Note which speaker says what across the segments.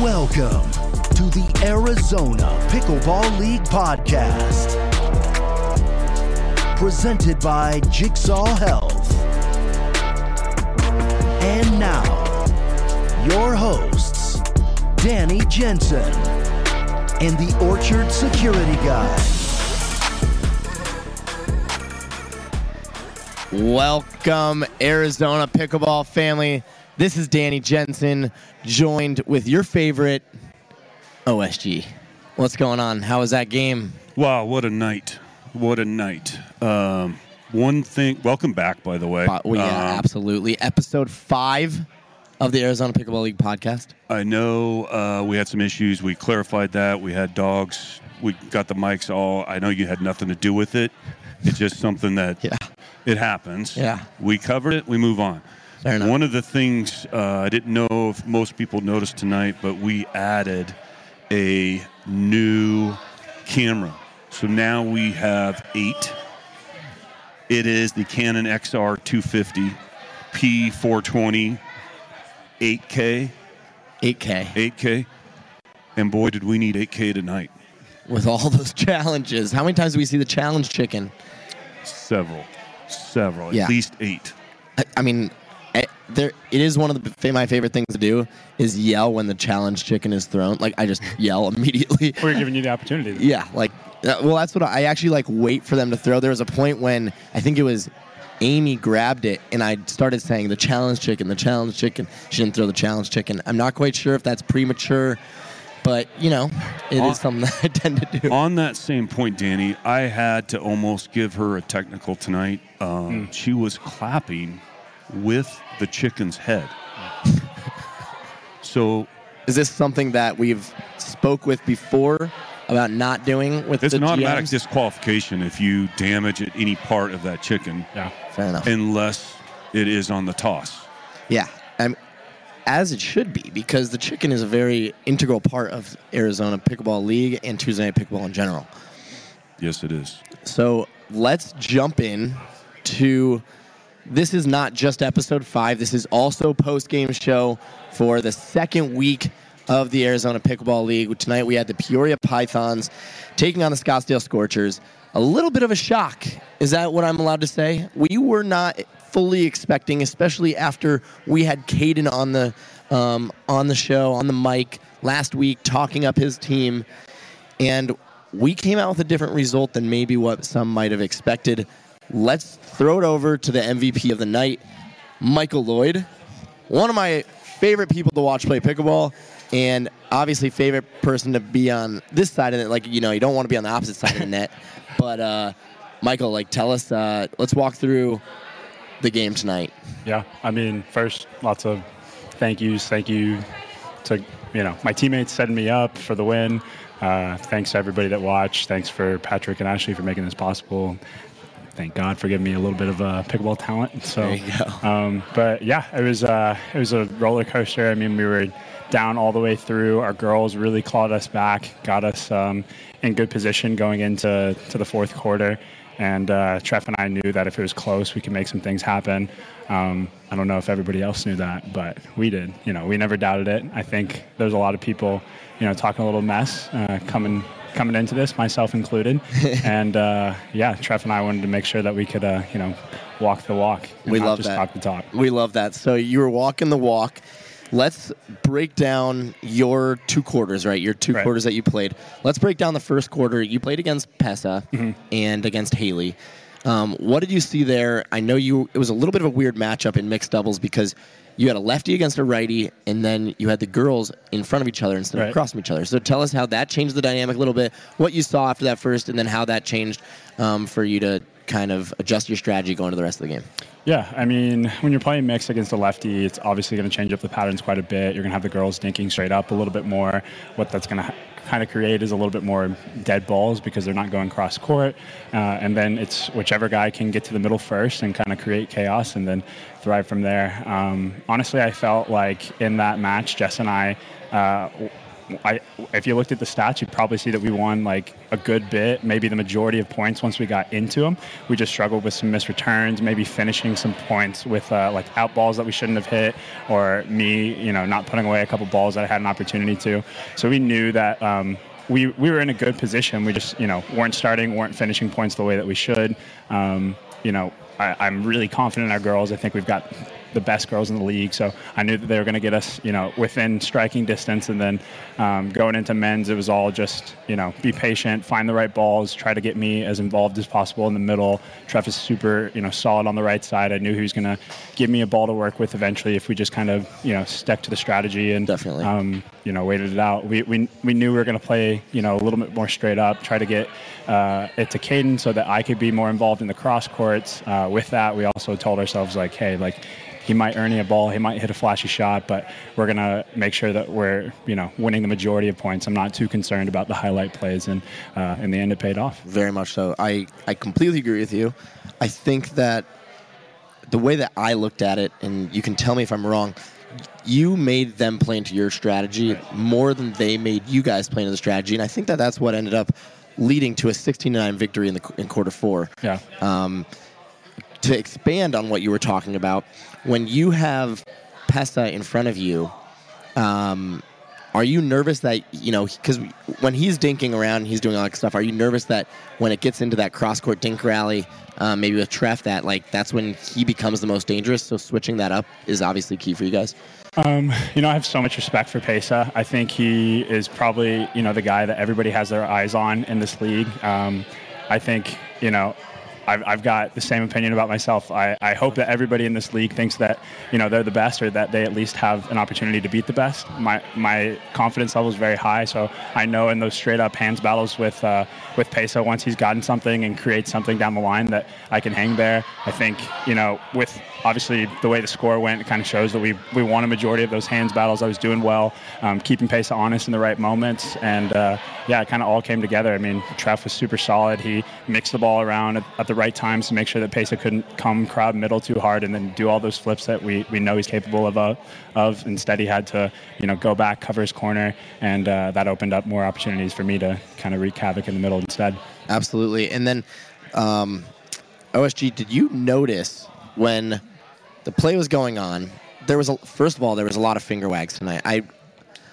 Speaker 1: Welcome to the Arizona Pickleball League podcast. Presented by Jigsaw Health. And now, your hosts, Danny Jensen and the Orchard Security Guy.
Speaker 2: Welcome, Arizona pickleball family. This is Danny Jensen, joined with your favorite OSG. What's going on? How was that game?
Speaker 3: Wow, what a night! What a night! Um, one thing. Welcome back, by the way.
Speaker 2: Uh, well, yeah,
Speaker 3: Um,
Speaker 2: absolutely. Episode five of the Arizona Pickleball League podcast.
Speaker 3: I know uh, we had some issues. We clarified that. We had dogs. We got the mics all. I know you had nothing to do with it. It's just something that
Speaker 2: Yeah.
Speaker 3: it happens.
Speaker 2: Yeah.
Speaker 3: We covered it. We move on. One of the things uh, I didn't know if most people noticed tonight, but we added a new camera. So now we have eight. It is the Canon XR 250 P420 8K,
Speaker 2: 8K
Speaker 3: 8K. And boy, did we need 8K tonight.
Speaker 2: with all those challenges. How many times do we see the challenge chicken?
Speaker 3: Several, several,
Speaker 2: Yeah.
Speaker 3: at least eight.
Speaker 2: I, I mean, there it is one of the my favorite things to do is yell when the challenge chicken is thrown. Like I just yell immediately.
Speaker 4: We're giving you the opportunity.
Speaker 2: Yeah, like uh, well, that's what I, I actually like. Wait for them to throw. There was a point when I think it was Amy grabbed it, and I started saying the challenge chicken, the challenge chicken. She didn't throw the challenge chicken. I'm not quite sure if that's premature, but you know, it is
Speaker 3: On-
Speaker 2: something that I tend to do.
Speaker 3: On that same point, Danny, I had to almost give her a technical tonight. Um, She was clapping with the chicken's head. so
Speaker 2: Is this something that we've spoke with before about not doing with the chicken?
Speaker 3: it's
Speaker 2: the
Speaker 3: an automatic
Speaker 2: GMs?
Speaker 3: disqualification if you damage at any part of that chicken,
Speaker 4: Yeah.
Speaker 2: Fair enough.
Speaker 3: unless it is on the toss.
Speaker 2: Yeah, um, as it should be, because the chicken is a very integral part of Arizona Pickleball League and Tuesday Night Pickleball in general.
Speaker 3: Yes, it is.
Speaker 2: So let's jump in to. This is not just episode five. This is also post game show for the second week of the Arizona Pickleball League. Tonight we had the Peoria Pythons taking on the Scottsdale Scorchers. A little bit of a shock. Is that what I'm allowed to say? We were not fully expecting, especially after we had Caden on the um, on the show on the mic last week talking up his team and we came out with a different result than maybe what some might have expected. Let's throw it over to the MVP of the night, Michael Loyd, one of my favorite people to watch play pickleball, and obviously favorite person to be on this side of it. Like you know, you don't want to be on the opposite side of the net, but uh, Michael, like, tell us. Uh, let's walk through the game tonight.
Speaker 4: Yeah. I mean, first, lots of thank yous. Thank you to you know my teammates setting me up for the win. Uh, thanks to everybody that watched. Thanks for Patrick and Ashley for making this possible. Thank God for giving me a little bit of uh, pickleball talent. So,
Speaker 2: There you go.
Speaker 4: Um, but yeah, it was uh, it was a roller coaster. I mean, we were down all the way through. Our girls really clawed us back, got us um, in good position going into to the fourth quarter. And uh, Treff and I knew that if it was close, we could make some things happen. Um, I don't know if everybody else knew that, but we did. You know, we never doubted it. I think there's a lot of people, you know, talking a little mess uh, coming coming into this, myself included. and uh, yeah, Treff and I wanted to make sure that we could, uh, you know, walk the walk.
Speaker 2: We love that.
Speaker 4: talk the talk.
Speaker 2: We love that. So you were walking the walk. Let's break down your two quarters, right? Your two
Speaker 4: Right.
Speaker 2: quarters that you played. Let's break down the first quarter. You played against Pesa
Speaker 4: Mm-hmm.
Speaker 2: and against Haley. Um, what did you see there? I know you. It was a little bit of a weird matchup in mixed doubles because you had a lefty against a righty, and then you had the girls in front of each other instead of across from each other. So tell us how that changed the dynamic a little bit. What you saw after that first, and then how that changed um, for you to kind of adjust your strategy going to the rest of the game.
Speaker 4: Yeah, I mean, when you're playing mixed against a lefty, it's obviously going to change up the patterns quite a bit. You're going to have the girls dinking straight up a little bit more. What that's going to kind of create is a little bit more dead balls because they're not going cross court. Uh, and then it's whichever guy can get to the middle first and kind of create chaos and then thrive from there. Um, honestly, I felt like in that match, Jess and I. Uh, I, if you looked at the stats, you'd probably see that we won like a good bit, maybe the majority of points once we got into them. We just struggled with some missed returns, maybe finishing some points with uh, like out balls that we shouldn't have hit, or me, you know, not putting away a couple balls that I had an opportunity to. So we knew that. Um, we, we were in a good position. We just, you know, weren't starting, weren't finishing points the way that we should. Um, you know, I, am really confident in our girls. I think we've got the best girls in the league. So I knew that they were going to get us, you know, within striking distance. And then um, going into men's, it was all just, you know, be patient, find the right balls, try to get me as involved as possible in the middle. Trev is super, you know, solid on the right side. I knew he was going to give me a ball to work with eventually if we just kind of, you know, stuck to the strategy and
Speaker 2: definitely,
Speaker 4: um, you know, waited it out. We, we, we knew we were going to play, you know, a little bit more straight up, try to get uh, it to Caden so that I could be more involved in the cross courts. Uh, with that, we also told ourselves like, hey, like he might earn you a ball, he might hit a flashy shot, but we're gonna make sure that we're you know winning the majority of points. I'm not too concerned about the highlight plays, and uh, in the end, it paid off.
Speaker 2: Very much so. I I completely agree with you. I think that the way that I looked at it, and you can tell me if I'm wrong. You made them play into your strategy right. more than they made you guys play into the strategy, and I think that that's what ended up leading to a 16-9 victory in the in quarter four.
Speaker 4: Yeah.
Speaker 2: Um, to expand on what you were talking about, when you have Pesa in front of you, um, are you nervous that you know because when he's dinking around, he's doing all that stuff. Are you nervous that when it gets into that cross court dink rally, um, maybe with Treff, that like that's when he becomes the most dangerous? So switching that up is obviously key for you guys.
Speaker 4: Um, you know, I have so much respect for Pesa. I think he is probably you know the guy that everybody has their eyes on in this league. Um, I think you know I've, I've got the same opinion about myself. I, I hope that everybody in this league thinks that you know they're the best or that they at least have an opportunity to beat the best. My my confidence level is very high, so I know in those straight up hands battles with uh, with Peso, once he's gotten something and creates something down the line that I can hang there. I think you know with obviously the way the score went, it kind of shows that we we won a majority of those hands battles. I was doing well, um, keeping Peso honest in the right moments, and uh, yeah, it kind of all came together. I mean, Treff was super solid. He mixed the ball around at, at the right times to make sure that Pesa couldn't come crowd middle too hard and then do all those flips that we, we know he's capable of. Uh, of. Instead, he had to you know go back, cover his corner, and uh, that opened up more opportunities for me to kind of wreak havoc in the middle instead.
Speaker 2: Absolutely. And then, um, OSG, did you notice when the play was going on? There was a, first of all, there was a lot of finger wags tonight. I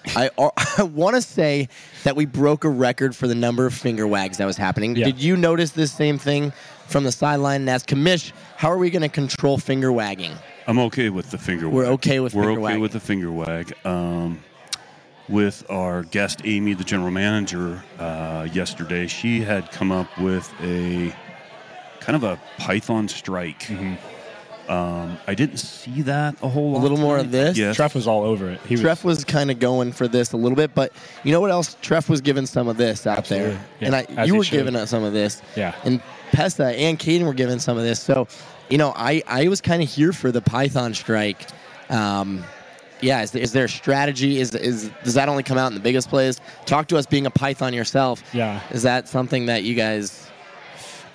Speaker 2: I, I want to say that we broke a record for the number of finger wags that was happening. Yeah. Did you notice this same thing from the sideline? And as commish, how are we going to control finger wagging?
Speaker 3: I'm okay with the finger
Speaker 2: We're okay with
Speaker 3: We're
Speaker 2: okay
Speaker 3: wagging. with the finger wag. Um, with our guest Amy, the general manager, uh, yesterday, she had come up with a kind of a python strike. Mm-hmm um, I didn't see that a whole lot.
Speaker 2: A little more of this.
Speaker 4: Yes. Treff was all over it.
Speaker 2: He Treff was, was kind of going for this a little bit, but you know what else? Treff was giving some of this out Absolutely. there, yeah, and I, you were giving us some of this.
Speaker 4: Yeah.
Speaker 2: And Pesta and Caden were giving some of this. So, you know, I I was kind of here for the Python strike. Um, yeah, is there, is there a strategy? Is, is does that only come out in the biggest plays? Talk to us being a Python yourself.
Speaker 4: Yeah.
Speaker 2: Is that something that you guys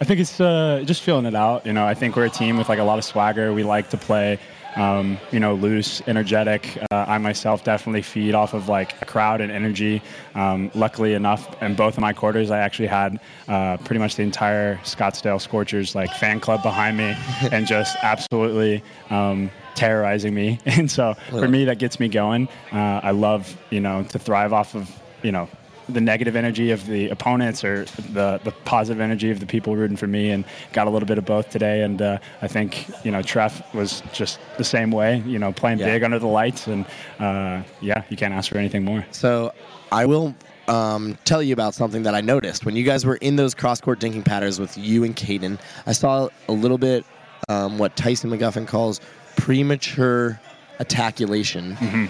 Speaker 4: I think it's uh, just feeling it out. You know, I think we're a team with like a lot of swagger. We like to play, um, you know, loose, energetic. Uh, I myself definitely feed off of like a crowd and energy. Um, luckily enough, in both of my quarters, I actually had uh, pretty much the entire Scottsdale Scorchers like fan club behind me, and just absolutely. Um, terrorizing me and so for me that gets me going uh, i love you know to thrive off of you know the negative energy of the opponents or the, the positive energy of the people rooting for me and got a little bit of both today. And uh, I think you know Treff was just the same way you know playing yeah. big under the lights. And uh, yeah you can't ask for anything more.
Speaker 2: So I will um, tell you about something that I noticed. When you guys were in those cross court dinking patterns with you and Caden I saw a little bit um, what Tyson McGuffin calls premature attaculation
Speaker 4: mm-hmm.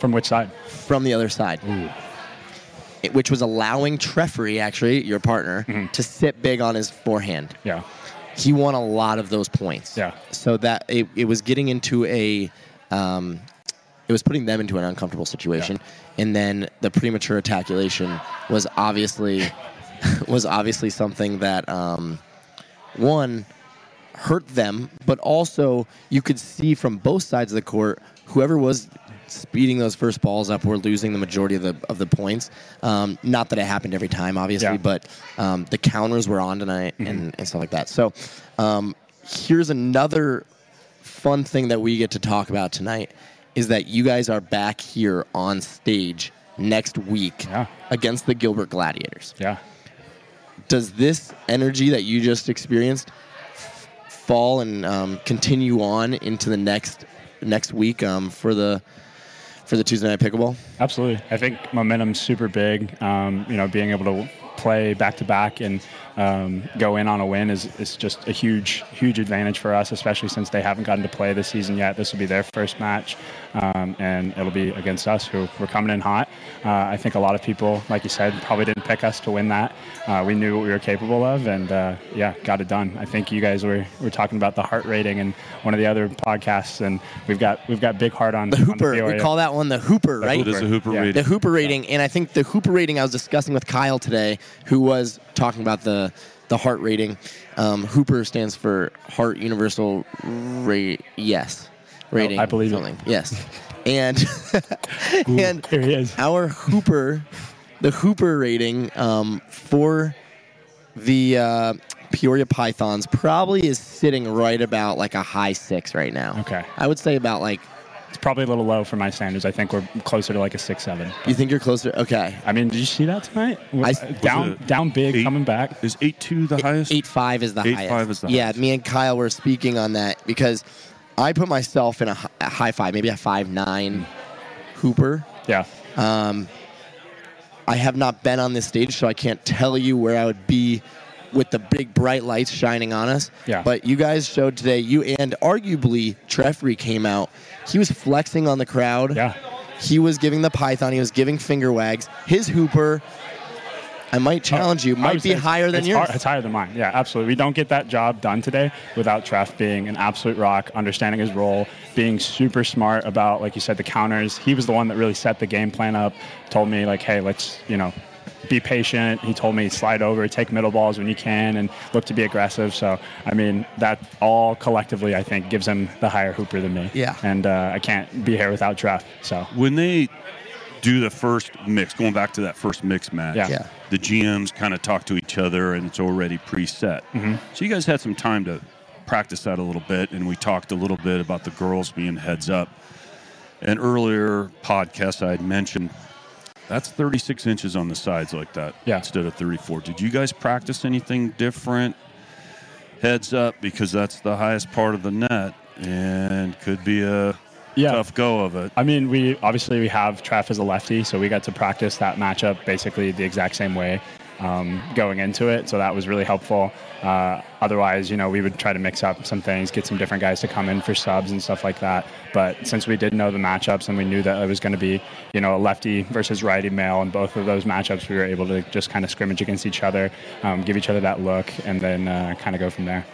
Speaker 4: from which side?
Speaker 2: From the other side.
Speaker 4: Ooh
Speaker 2: which was allowing Treffery, actually, your partner, mm-hmm. to sit big on his forehand.
Speaker 4: Yeah.
Speaker 2: He won a lot of those points.
Speaker 4: Yeah.
Speaker 2: So that it, it was getting into a, um, it was putting them into an uncomfortable situation. Yeah. And then the premature ejaculation was obviously, was obviously something that, um, one, hurt them, but also you could see from both sides of the court whoever was speeding those first balls up were losing the majority of the of the points. Um, not that it happened every time, obviously,
Speaker 4: Yeah.
Speaker 2: but um, the counters were on tonight and, and stuff like that. So um, here's another fun thing that we get to talk about tonight is that you guys are back here on stage next week
Speaker 4: Yeah.
Speaker 2: against the Gilbert Gladiators.
Speaker 4: Yeah.
Speaker 2: Does this energy that you just experienced f- fall and um, continue on into the next next week um, for the for the Tuesday night pickleball?
Speaker 4: Absolutely. I think momentum's super big. Um, you know, being able to play back to back and um, go in on a win is, is just a huge, huge advantage for us, especially since they haven't gotten to play this season yet. This will be their first match, um, and it'll be against us, who we're coming in hot. Uh, I think a lot of people, like you said, probably didn't pick us to win that. Uh, we knew what we were capable of, and uh, yeah, got it done. I think you guys were, were talking about the heart rating and one of the other podcasts, and we've got we've got big heart on
Speaker 2: The
Speaker 4: on
Speaker 2: Hooper, we call that one the Hooper, right?
Speaker 3: What is the Hooper
Speaker 4: Yeah.
Speaker 3: rating?
Speaker 2: the Hooper rating, and I think the Hooper rating I was discussing with Kyle today, who was talking about the the heart rating. Um, Hooper stands for Heart Universal Rate. Yes, rating.
Speaker 4: I believe it.
Speaker 2: Yes, and and
Speaker 4: Here he is.
Speaker 2: our Hooper, the Hooper rating um, for the uh, Peoria Pythons probably is sitting right about like a high six right now.
Speaker 4: Okay.
Speaker 2: I would say about like.
Speaker 4: It's probably a little low for my standards. I think we're closer to like a six seven.
Speaker 2: You think you're closer? Okay.
Speaker 4: I mean, did you see that tonight?
Speaker 2: I-
Speaker 3: uh, down
Speaker 4: down big
Speaker 3: eight?
Speaker 4: coming back.
Speaker 3: Is eight two the highest?
Speaker 2: Eight five is the
Speaker 3: 8.5
Speaker 2: highest.
Speaker 3: is the
Speaker 2: yeah,
Speaker 3: highest.
Speaker 2: me and Kyle were speaking on that because I put myself in a, hi- a high five, maybe a five nine Hooper.
Speaker 4: Yeah.
Speaker 2: Um, I have not been on this stage, so I can't tell you where I would be with the big bright lights shining on us.
Speaker 4: Yeah.
Speaker 2: But you guys showed today, you and arguably Treffrey came out. He was flexing on the crowd.
Speaker 4: Yeah.
Speaker 2: He was giving the python. He was giving finger wags. His Hooper, I might oh, challenge you, might be higher than
Speaker 4: it's
Speaker 2: yours.
Speaker 4: har- it's higher than mine. Yeah, absolutely. We don't get that job done today without Treff being an absolute rock, understanding his role, being super smart about, like you said, the counters. He was the one that really set the game plan up. Told me like, hey, let's you know, be patient. He told me slide over, take middle balls when you can, and look to be aggressive. So I mean, that all collectively, I think, gives him the higher hooper than me.
Speaker 2: Yeah.
Speaker 4: And uh, I can't be here without Treff. So
Speaker 3: when they do the first mix, going back to that first mix match,
Speaker 4: Yeah.
Speaker 2: Yeah.
Speaker 3: the GMs kind of talk to each other and it's already preset.
Speaker 4: Mm-hmm.
Speaker 3: So you guys had some time to practice that a little bit, and we talked a little bit about the girls being heads up. And earlier podcast I had mentioned that's 36 inches on the sides like that
Speaker 4: Yeah.
Speaker 3: instead of 34. Did you guys practice anything different? Heads up because that's the highest part of the net and could be a
Speaker 4: Yeah.
Speaker 3: tough go of it.
Speaker 4: I mean, we obviously we have Treff as a lefty, so we got to practice that matchup basically the exact same way um, going into it. So that was really helpful. Uh, otherwise, you know, we would try to mix up some things, get some different guys to come in for subs and stuff like that. But since we did know the matchups and we knew that it was going to be, you know, a lefty versus righty male, and both of those matchups, we were able to just kind of scrimmage against each other, um, give each other that look, and then uh, kind of go from there.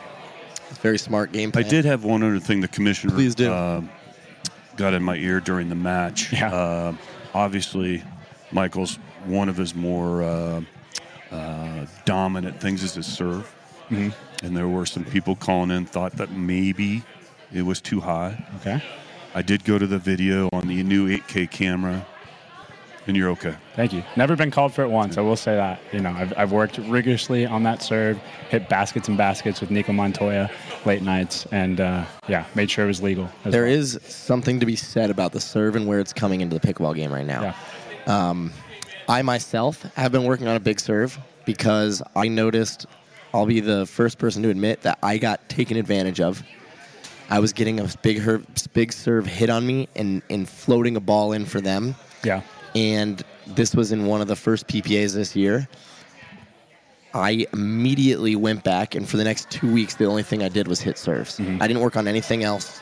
Speaker 2: It's Very smart game Plan.
Speaker 3: I did have one other thing the commissioner
Speaker 2: Please do.
Speaker 3: uh, got in my ear during the match.
Speaker 4: Yeah.
Speaker 3: Uh, obviously, Michael's one of his more uh, dominant things as a serve.
Speaker 2: Mm-hmm.
Speaker 3: And there were some people calling in thought that maybe it was too high.
Speaker 4: Okay.
Speaker 3: I did go to the video on the new 8K camera, and you're okay.
Speaker 4: Thank you. Never been called for it once. I will say that. You know, I've, I've worked rigorously on that serve, hit baskets and baskets with Nico Montoya late nights, and uh, yeah, made sure it was legal. as
Speaker 2: There
Speaker 4: well.
Speaker 2: is something to be said about the serve and where it's coming into the pickleball game right now.
Speaker 4: Yeah.
Speaker 2: I myself have been working on a big serve because I noticed I'll be the first person to admit that I got taken advantage of. I was getting a big her- big serve hit on me and, and floating a ball in for them.
Speaker 4: Yeah.
Speaker 2: And this was in one of the first PPAs this year. I immediately went back, and for the next two weeks, the only thing I did was hit serves. Mm-hmm. I didn't work on anything else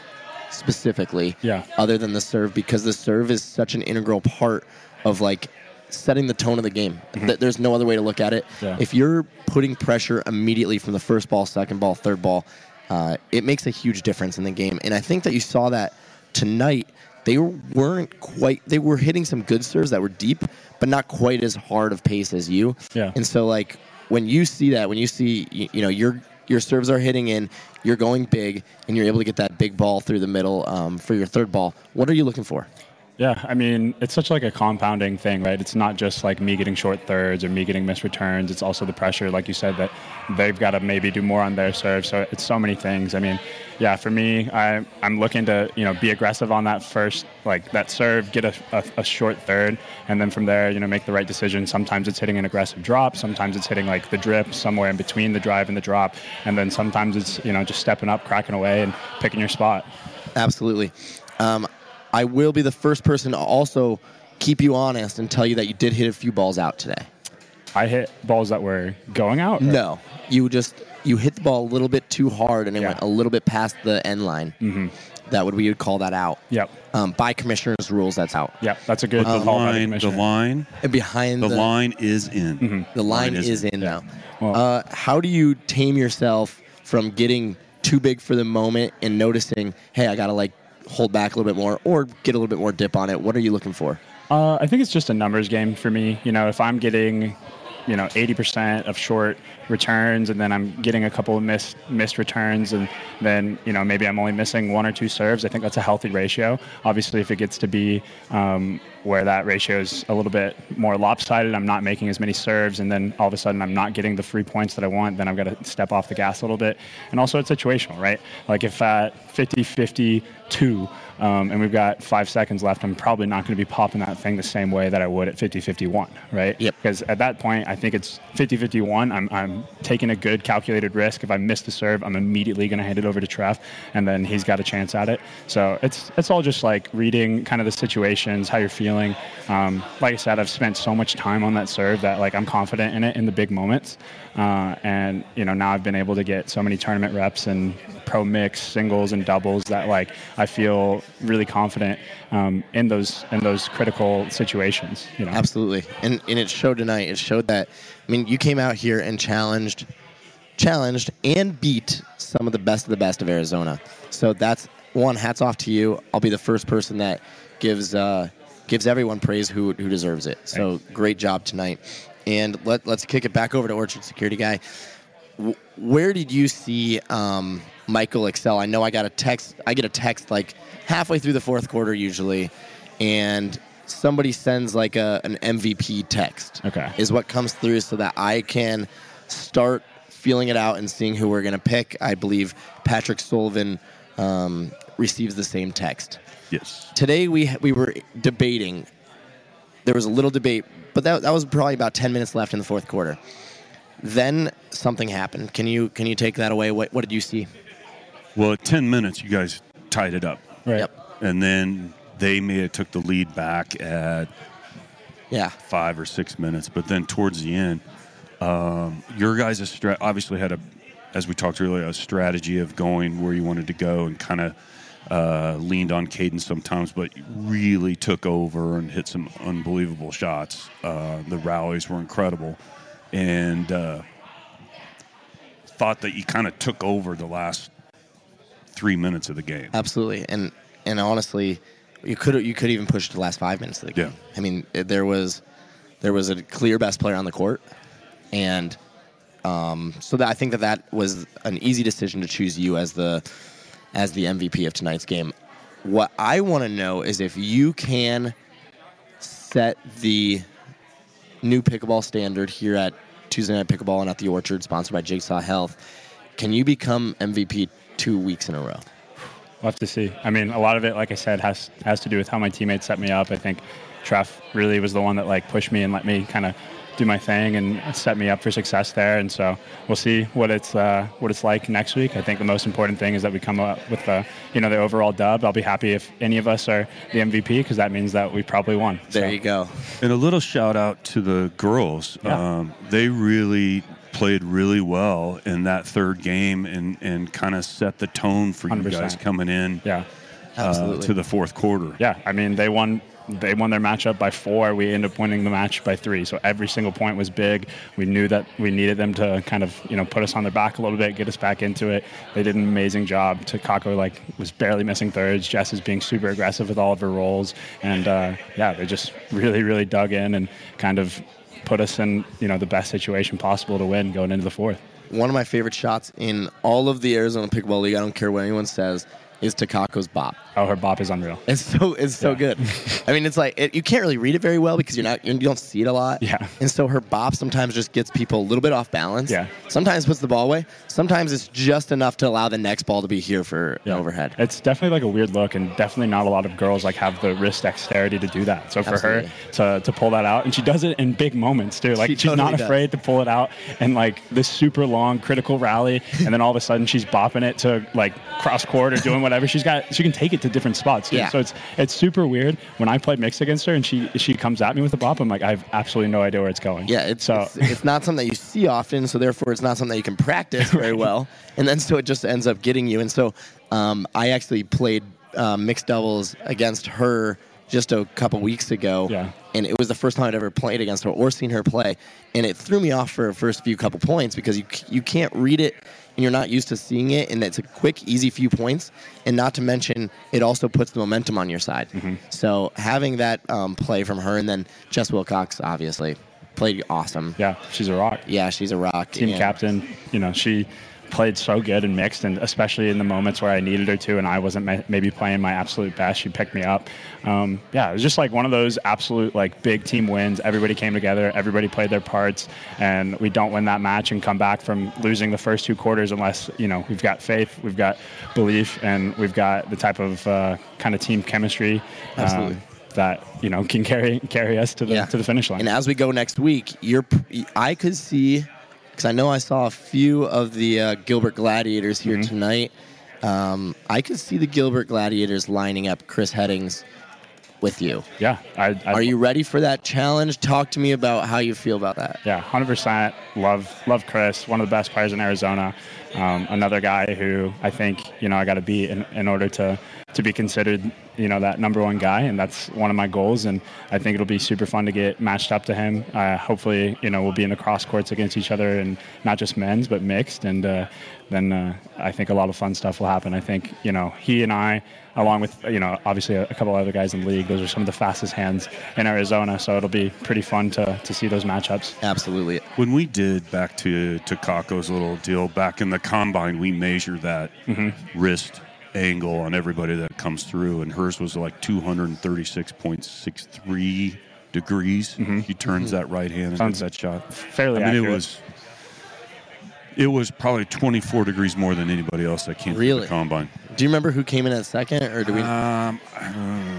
Speaker 2: specifically
Speaker 4: Yeah.
Speaker 2: other than the serve because the serve is such an integral part of like setting the tone of the game. Th- There's no other way to look at it.
Speaker 4: Yeah.
Speaker 2: If you're putting pressure immediately from the first ball, second ball, third ball, uh, it makes a huge difference in the game. And I think that you saw that tonight. They weren't quite. They were hitting some good serves that were deep, but not quite as hard of pace as you.
Speaker 4: Yeah.
Speaker 2: And so, like when you see that, when you see you, you know you're your serves are hitting in, you're going big, and you're able to get that big ball through the middle um, for your third ball. What are you looking for?
Speaker 4: Yeah, I mean, it's such like a compounding thing, right? It's not just like me getting short thirds or me getting missed returns. It's also the pressure, like you said, that they've got to maybe do more on their serve. So it's so many things. I mean, yeah, for me, I, I'm looking to you know be aggressive on that first, like that serve, get a, a, a short third, and then from there, you know, make the right decision. Sometimes it's hitting an aggressive drop. Sometimes it's hitting like the drip somewhere in between the drive and the drop, and then sometimes it's you know just stepping up, cracking away, and picking your spot.
Speaker 2: Absolutely. Um, I will be the first person to also keep you honest and tell you that you did hit a few balls out today.
Speaker 4: I hit balls that were going out. or-
Speaker 2: No, you just you hit the ball a little bit too hard and it
Speaker 4: Yeah.
Speaker 2: went a little bit past the end line. Mm-hmm. That would we would call that out.
Speaker 4: Yep.
Speaker 2: Um, by commissioner's rules, that's out.
Speaker 4: Yep. That's a good
Speaker 3: The
Speaker 4: call by the
Speaker 3: line, the
Speaker 4: commissioner.
Speaker 3: line,
Speaker 2: And behind
Speaker 3: the
Speaker 2: the,
Speaker 3: line is in.
Speaker 2: the line
Speaker 3: is
Speaker 2: is
Speaker 3: in.
Speaker 2: in now.
Speaker 4: Well-
Speaker 2: uh, how do you tame yourself from getting too big for the moment and noticing, hey, I gotta like hold back a little bit more or get a little bit more dip on it? What are you looking for?
Speaker 4: Uh, I think it's just a numbers game for me. You know, if I'm getting, you know, 80% of short returns and then I'm getting a couple of missed missed returns and then you know maybe I'm only missing one or two serves. I think that's a healthy ratio. Obviously, if it gets to be um, where that ratio is a little bit more lopsided, I'm not making as many serves, and then all of a sudden I'm not getting the free points that I want. Then I've got to step off the gas a little bit. And also, it's situational, right? Like if at 50-52 um, and we've got five seconds left, I'm probably not going to be popping that thing the same way that I would at 50-51, right?
Speaker 2: Yep.
Speaker 4: Because at that point, I think it's 50-51. I'm, I'm taking a good calculated risk. If I miss the serve, I'm immediately going to hand it over to Trev, and then he's got a chance at it. So it's it's all just like reading kind of the situations, how you're feeling. Um, like I said, I've spent so much time on that serve that like I'm confident in it in the big moments, uh, and you know now I've been able to get so many tournament reps and pro mix singles and doubles that like I feel really confident um, in those in those critical situations. You know.
Speaker 2: Absolutely. And and it showed tonight. It showed that I mean, you came out here and challenged challenged and beat some of the best of the best of Arizona. So that's one hats off to you. I'll be the first person that gives uh, gives everyone praise who who deserves it. So great job tonight. And let, let's kick it back over to Orchard Security Guy. Where did you see um, Michael excel? I know I got a text. I get a text like halfway through the fourth quarter usually, and somebody sends like a, an MVP text.
Speaker 4: Okay.
Speaker 2: is what comes through so that I can start feeling it out and seeing who we're going to pick. I believe Patrick Sullivan um, receives the same text
Speaker 3: Yes.
Speaker 2: today we we were debating. There was a little debate, but that, that was probably about ten minutes left in the fourth quarter. Then something happened. Can you can you take that away? What what did you see?
Speaker 3: Well, at 10 minutes, you guys tied it up.
Speaker 4: Right.
Speaker 2: Yep.
Speaker 3: And then they may have took the lead back at
Speaker 2: Yeah.
Speaker 3: five or six minutes. But then towards the end, um, your guys' stra- obviously had a, as we talked earlier, a strategy of going where you wanted to go and kind of uh, leaned on cadence sometimes, but really took over and hit some unbelievable shots. Uh, the rallies were incredible, and uh, thought that you kind of took over the last three minutes of the game.
Speaker 2: Absolutely. And and honestly, you could you could even push the last five minutes of the game.
Speaker 3: Yeah.
Speaker 2: I mean, it- there was there was a clear best player on the court, and um, so that I think that that was an easy decision to choose you as the as the MVP of tonight's game. What I want to know is if you can set the new pickleball standard here at Tuesday Night Pickleball and at the Orchard, sponsored by Jigsaw Health. Can you become MVP two weeks in a row?
Speaker 4: We'll have to see. I mean, a lot of it, like I said, has has to do with how my teammates set me up. I think Treff really was the one that like pushed me and let me kind of do my thing and set me up for success there. And so we'll see what it's uh, what it's like next week. I think the most important thing is that we come up with the you know the overall dub. I'll be happy if any of us are the MVP because that means that we probably won.
Speaker 2: There
Speaker 4: So,
Speaker 2: you go.
Speaker 3: And a little shout out to the girls.
Speaker 4: Yeah.
Speaker 3: Um, they really played really well in that third game and, and kind of set the tone for you
Speaker 4: 100%.
Speaker 3: guys coming in
Speaker 4: Yeah.
Speaker 3: Uh, to the fourth quarter.
Speaker 4: Yeah, I mean they won. They won their matchup by four. We ended up winning the match by three. So every single point was big. We knew that we needed them to kind of you know put us on their back a little bit, get us back into it. They did an amazing job. Takako like was barely missing thirds. Jess is being super aggressive with all of her rolls, and uh, yeah, they just really really dug in and kind of put us in you know the best situation possible to win going into the fourth.
Speaker 2: one of my favorite shots in all of the Arizona Pickleball League. I don't care what anyone says. Is Takako's bop.
Speaker 4: Oh, her bop is unreal.
Speaker 2: It's so it's so
Speaker 4: Yeah.
Speaker 2: good. I mean, it's like it, you can't really read it very well because you're not you don't see it a lot.
Speaker 4: Yeah.
Speaker 2: And so her bop sometimes just gets people a little bit off balance.
Speaker 4: Yeah.
Speaker 2: Sometimes puts the ball away. Sometimes it's just enough to allow the next ball to be here for
Speaker 4: Yeah.
Speaker 2: overhead.
Speaker 4: It's definitely like a weird look, and definitely not a lot of girls like have the wrist dexterity to do that. So for
Speaker 2: Absolutely.
Speaker 4: her to, to pull that out, and she does it in big moments too. Like
Speaker 2: She
Speaker 4: she's
Speaker 2: totally
Speaker 4: not
Speaker 2: does.
Speaker 4: afraid to pull it out, and like this super long critical rally, and then all of a sudden she's bopping it to like cross court or doing whatever. She's got she can take it to different spots. Too.
Speaker 2: Yeah.
Speaker 4: So it's it's super weird when I play mixed against her, and she she comes at me with a bop. I'm like I have absolutely no idea where it's going.
Speaker 2: Yeah, it's,
Speaker 4: so
Speaker 2: it's it's not something that you see often, so therefore it's not something that you can practice very well, and then so it just ends up getting you. And so um, I actually played uh, mixed doubles against her just a couple weeks ago,
Speaker 4: Yeah.
Speaker 2: and it was the first time I'd ever played against her or seen her play, and it threw me off for the first few couple points because you you can't read it and you're not used to seeing it, and it's a quick, easy few points, and not to mention it also puts the momentum on your side.
Speaker 4: Mm-hmm.
Speaker 2: So having that um, play from her, and then Jess Wilcox obviously played awesome.
Speaker 4: yeah, she's a rock.
Speaker 2: Yeah, she's a rock.
Speaker 4: team
Speaker 2: and-
Speaker 4: captain. You know, she played so good and mixed, and especially in the moments where I needed her to, and I wasn't ma- maybe playing my absolute best, she picked me up. Um, yeah, it was just like one of those absolute like big team wins. Everybody came together, everybody played their parts, and we don't win that match and come back from losing the first two quarters unless you know we've got faith, we've got belief, and we've got the type of uh, kind of team chemistry. um, that you know can carry carry us to the
Speaker 2: Yeah.
Speaker 4: to the finish line.
Speaker 2: And as we go next week, you're I could see because I know I saw a few of the uh, Gilbert Gladiators here
Speaker 4: Mm-hmm.
Speaker 2: tonight. Um, I could see the Gilbert Gladiators lining up Chris Headings with you.
Speaker 4: yeah, I, I,
Speaker 2: Are you ready for that challenge? Talk to me about how you feel about that.
Speaker 4: Yeah, hundred percent. Love love Chris, one of the best players in Arizona. Um, another guy who I think you know I got to beat in, in order to to be considered you know that number one guy, and that's one of my goals. And I think it'll be super fun to get matched up to him. Uh, hopefully, you know we'll be in the cross courts against each other, and not just men's but mixed. And uh, then uh, I think a lot of fun stuff will happen. I think you know he and I along with you know obviously a, a couple other guys in the league. Those are some of the fastest hands in Arizona, so it'll be pretty fun to, to see those matchups.
Speaker 2: Absolutely.
Speaker 3: When we did back to Takako's little deal back in the combine, we measure that mm-hmm. wrist angle on everybody that comes through, and hers was like 236.63 degrees. Mm-hmm. He turns mm-hmm. that right hand and hits that shot.
Speaker 4: Fairly
Speaker 3: I mean,
Speaker 4: accurate.
Speaker 3: it was it was probably 24 degrees more than anybody else that came through
Speaker 2: Really?
Speaker 3: the combine.
Speaker 2: Do you remember who came in at second, or do we?
Speaker 3: Um,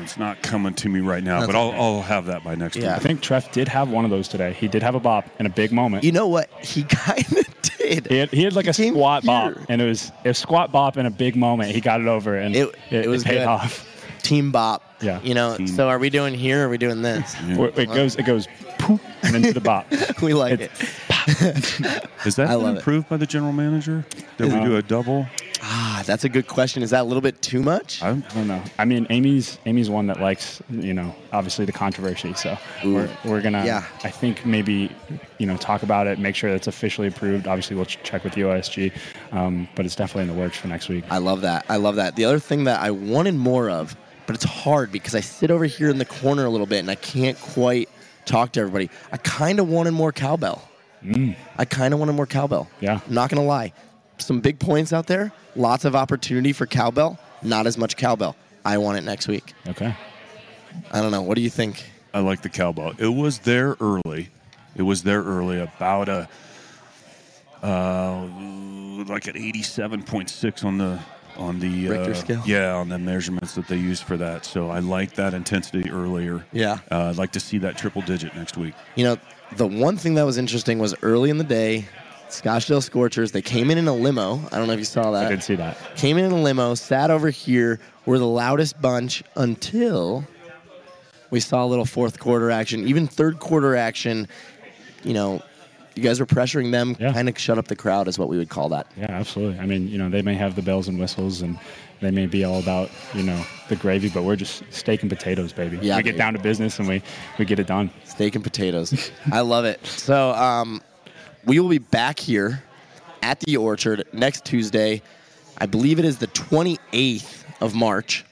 Speaker 3: it's not coming to me right now,
Speaker 2: That's
Speaker 3: but I'll,
Speaker 2: okay.
Speaker 3: I'll have that by next
Speaker 2: Yeah.
Speaker 4: I think Treff did have one of those today. He did have a bop in a big moment.
Speaker 2: you know what? He kind of did.
Speaker 4: He had, he had like a
Speaker 2: came
Speaker 4: squat bop, and it was a squat bop in a big moment. He got it over, and
Speaker 2: It- it was
Speaker 4: paid
Speaker 2: good.
Speaker 4: off.
Speaker 2: Team Bop.
Speaker 4: Yeah.
Speaker 2: You know.
Speaker 3: Team-
Speaker 2: So are we doing here? or Are we doing this?
Speaker 4: Where- It goes, it goes, poof, and into the bop.
Speaker 2: we like it.
Speaker 4: It's-
Speaker 3: Is that
Speaker 2: I
Speaker 3: been
Speaker 2: love it.
Speaker 3: approved by the general manager that we do a double?
Speaker 2: Ah, that's a good question. Is that a little bit too much?
Speaker 3: I,
Speaker 4: I don't know. I mean, Amy's Amy's one that likes, you know, obviously the controversy. So
Speaker 2: Ooh.
Speaker 4: we're, we're gonna,
Speaker 2: Yeah.
Speaker 4: I think maybe, you know, talk about it, make sure it's officially approved. Obviously, we'll ch- check with OSG, um, but it's definitely in the works for next week.
Speaker 2: I love that. I love that. The other thing that I wanted more of, but it's hard because I sit over here in the corner a little bit and I can't quite talk to everybody. I kind of wanted more cowbell. I kind of wanted more cowbell.
Speaker 4: Yeah.
Speaker 2: I'm not going to lie. Some big points out there, lots of opportunity for cowbell, not as much cowbell. I want it next week.
Speaker 4: Okay.
Speaker 2: I don't know. What do you think?
Speaker 3: I like the cowbell. It was there early. It was there early, about a uh, like an eighty-seven point six on the on the
Speaker 2: Richter
Speaker 3: uh,
Speaker 2: scale?
Speaker 3: Yeah, on the measurements that they used for that. So I like that intensity earlier.
Speaker 2: Yeah.
Speaker 3: uh, I'd like to see that triple digit next week.
Speaker 2: You know, the one thing that was interesting was early in the day, Scottsdale Scorchers, they came in in a limo. I don't know if you saw that.
Speaker 4: I did see that.
Speaker 2: came in in a limo, sat over here, were the loudest bunch until we saw a little fourth quarter action, even third quarter action. You know, you guys were pressuring them,
Speaker 4: Yeah.
Speaker 2: kind of shut up the crowd, is what we would call that.
Speaker 4: Yeah, absolutely. I mean, you know, they may have the bells and whistles and they may be all about, you know, the gravy, but we're just steak and potatoes, baby.
Speaker 2: Yeah,
Speaker 4: we get down to business and we, we get it done.
Speaker 2: Steak and potatoes. I love it. So um, we will be back here at the Orchard next Tuesday. I believe it is the 28th of March.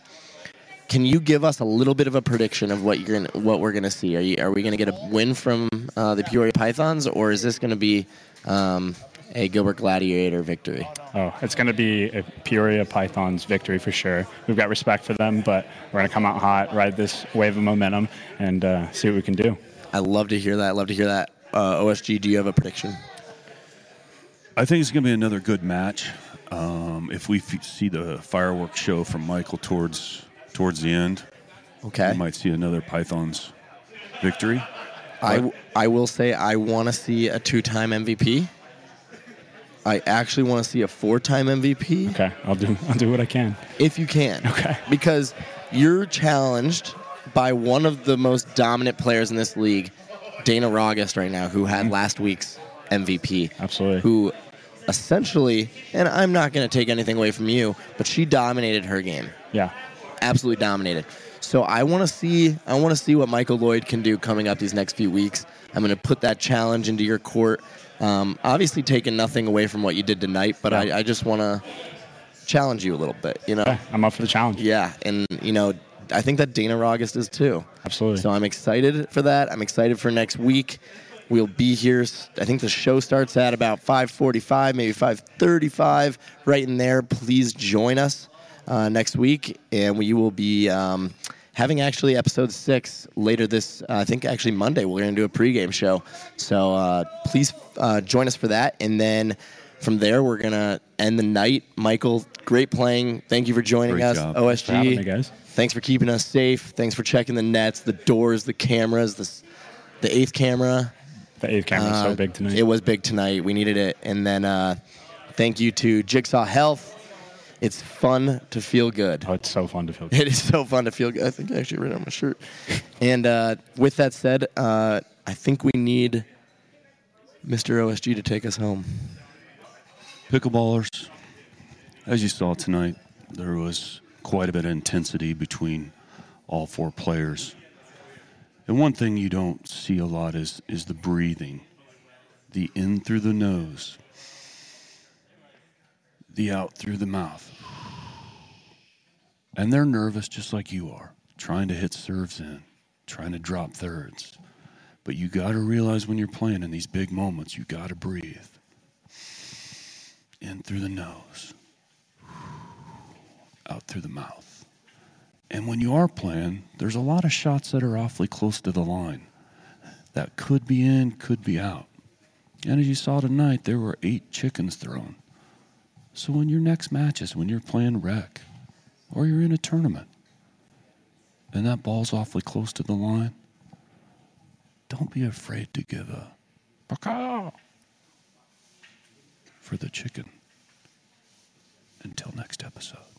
Speaker 2: Can you give us a little bit of a prediction of what you're gonna, what we're going to see? Are you are we going to get a win from uh, the Peoria Pythons, or is this going to be um, a Gilbert Gladiator victory?
Speaker 4: Oh, it's going to be a Peoria Pythons victory for sure. We've got respect for them, but we're going to come out hot, ride this wave of momentum, and uh, see what we can do.
Speaker 2: I love to hear that. I love to hear that. Uh, OSG, do you have a prediction?
Speaker 3: I think it's going to be another good match. Um, if we f- see the fireworks show from Michael towards towards the end,
Speaker 2: Okay.
Speaker 3: we might see another Pythons victory.
Speaker 2: I, w- I will say I want to see a two time MVP. I actually want to see a four time MVP
Speaker 4: Okay, I'll do I'll do what I can.
Speaker 2: if you can.
Speaker 4: Okay.
Speaker 2: Because you're challenged by one of the most dominant players in this league, Dana Rogest, right now, who had last week's MVP.
Speaker 4: Absolutely.
Speaker 2: Who essentially, and I'm not going to take anything away from you, but she dominated her game.
Speaker 4: Yeah,
Speaker 2: absolutely dominated. So I want to see I want to see what Michael Loyd can do coming up these next few weeks. I'm going to put that challenge into your court. Um, obviously, taking nothing away from what you did tonight, but
Speaker 4: Yeah.
Speaker 2: I, I just want to challenge you a little bit. You know,
Speaker 4: Okay, I'm up for the challenge.
Speaker 2: yeah, and you know, I think that Dana Rogest is too.
Speaker 4: Absolutely.
Speaker 2: So I'm excited for that. I'm excited for next week. We'll be here. I think the show starts at about 5:45, maybe 5:35, right in there. Please join us uh, next week, and we will be um, having actually episode six later this. Uh, I think actually Monday we're going to do a pregame show. So uh, please uh, join us for that, and then. From there, we're gonna end the night. Michael, great playing. Thank you for joining
Speaker 3: Great
Speaker 2: us.
Speaker 3: job.
Speaker 2: OSG,
Speaker 4: Thanks for me, guys.
Speaker 2: Thanks for keeping us safe. Thanks for checking the nets, the doors, the cameras, the, the eighth camera.
Speaker 4: The eighth camera's
Speaker 2: Uh,
Speaker 4: so big tonight.
Speaker 2: It was big tonight. We needed it. And then uh, thank you to Jigsaw Health. It's fun to feel good.
Speaker 4: oh, it's so fun to feel. Good.
Speaker 2: It is so fun to feel good. I think I actually wrote it on my shirt. And uh, with that said, uh, I think we need Mr. OSG to take us home.
Speaker 3: Pickleballers, as you saw tonight, there was quite a bit of intensity between all four players. And one thing you don't see a lot is, is the breathing, the in through the nose, the out through the mouth. And they're nervous just like you are, trying to hit serves in, trying to drop thirds. But you got to realize when you're playing in these big moments, you got to breathe in through the nose, out through the mouth. And when you are playing, there's a lot of shots that are awfully close to the line that could be in, could be out. And as you saw tonight, there were eight chickens thrown. So when your next match is when you're playing rec or you're in a tournament and that ball's awfully close to the line, don't be afraid to give a! For the chicken. Until next episode.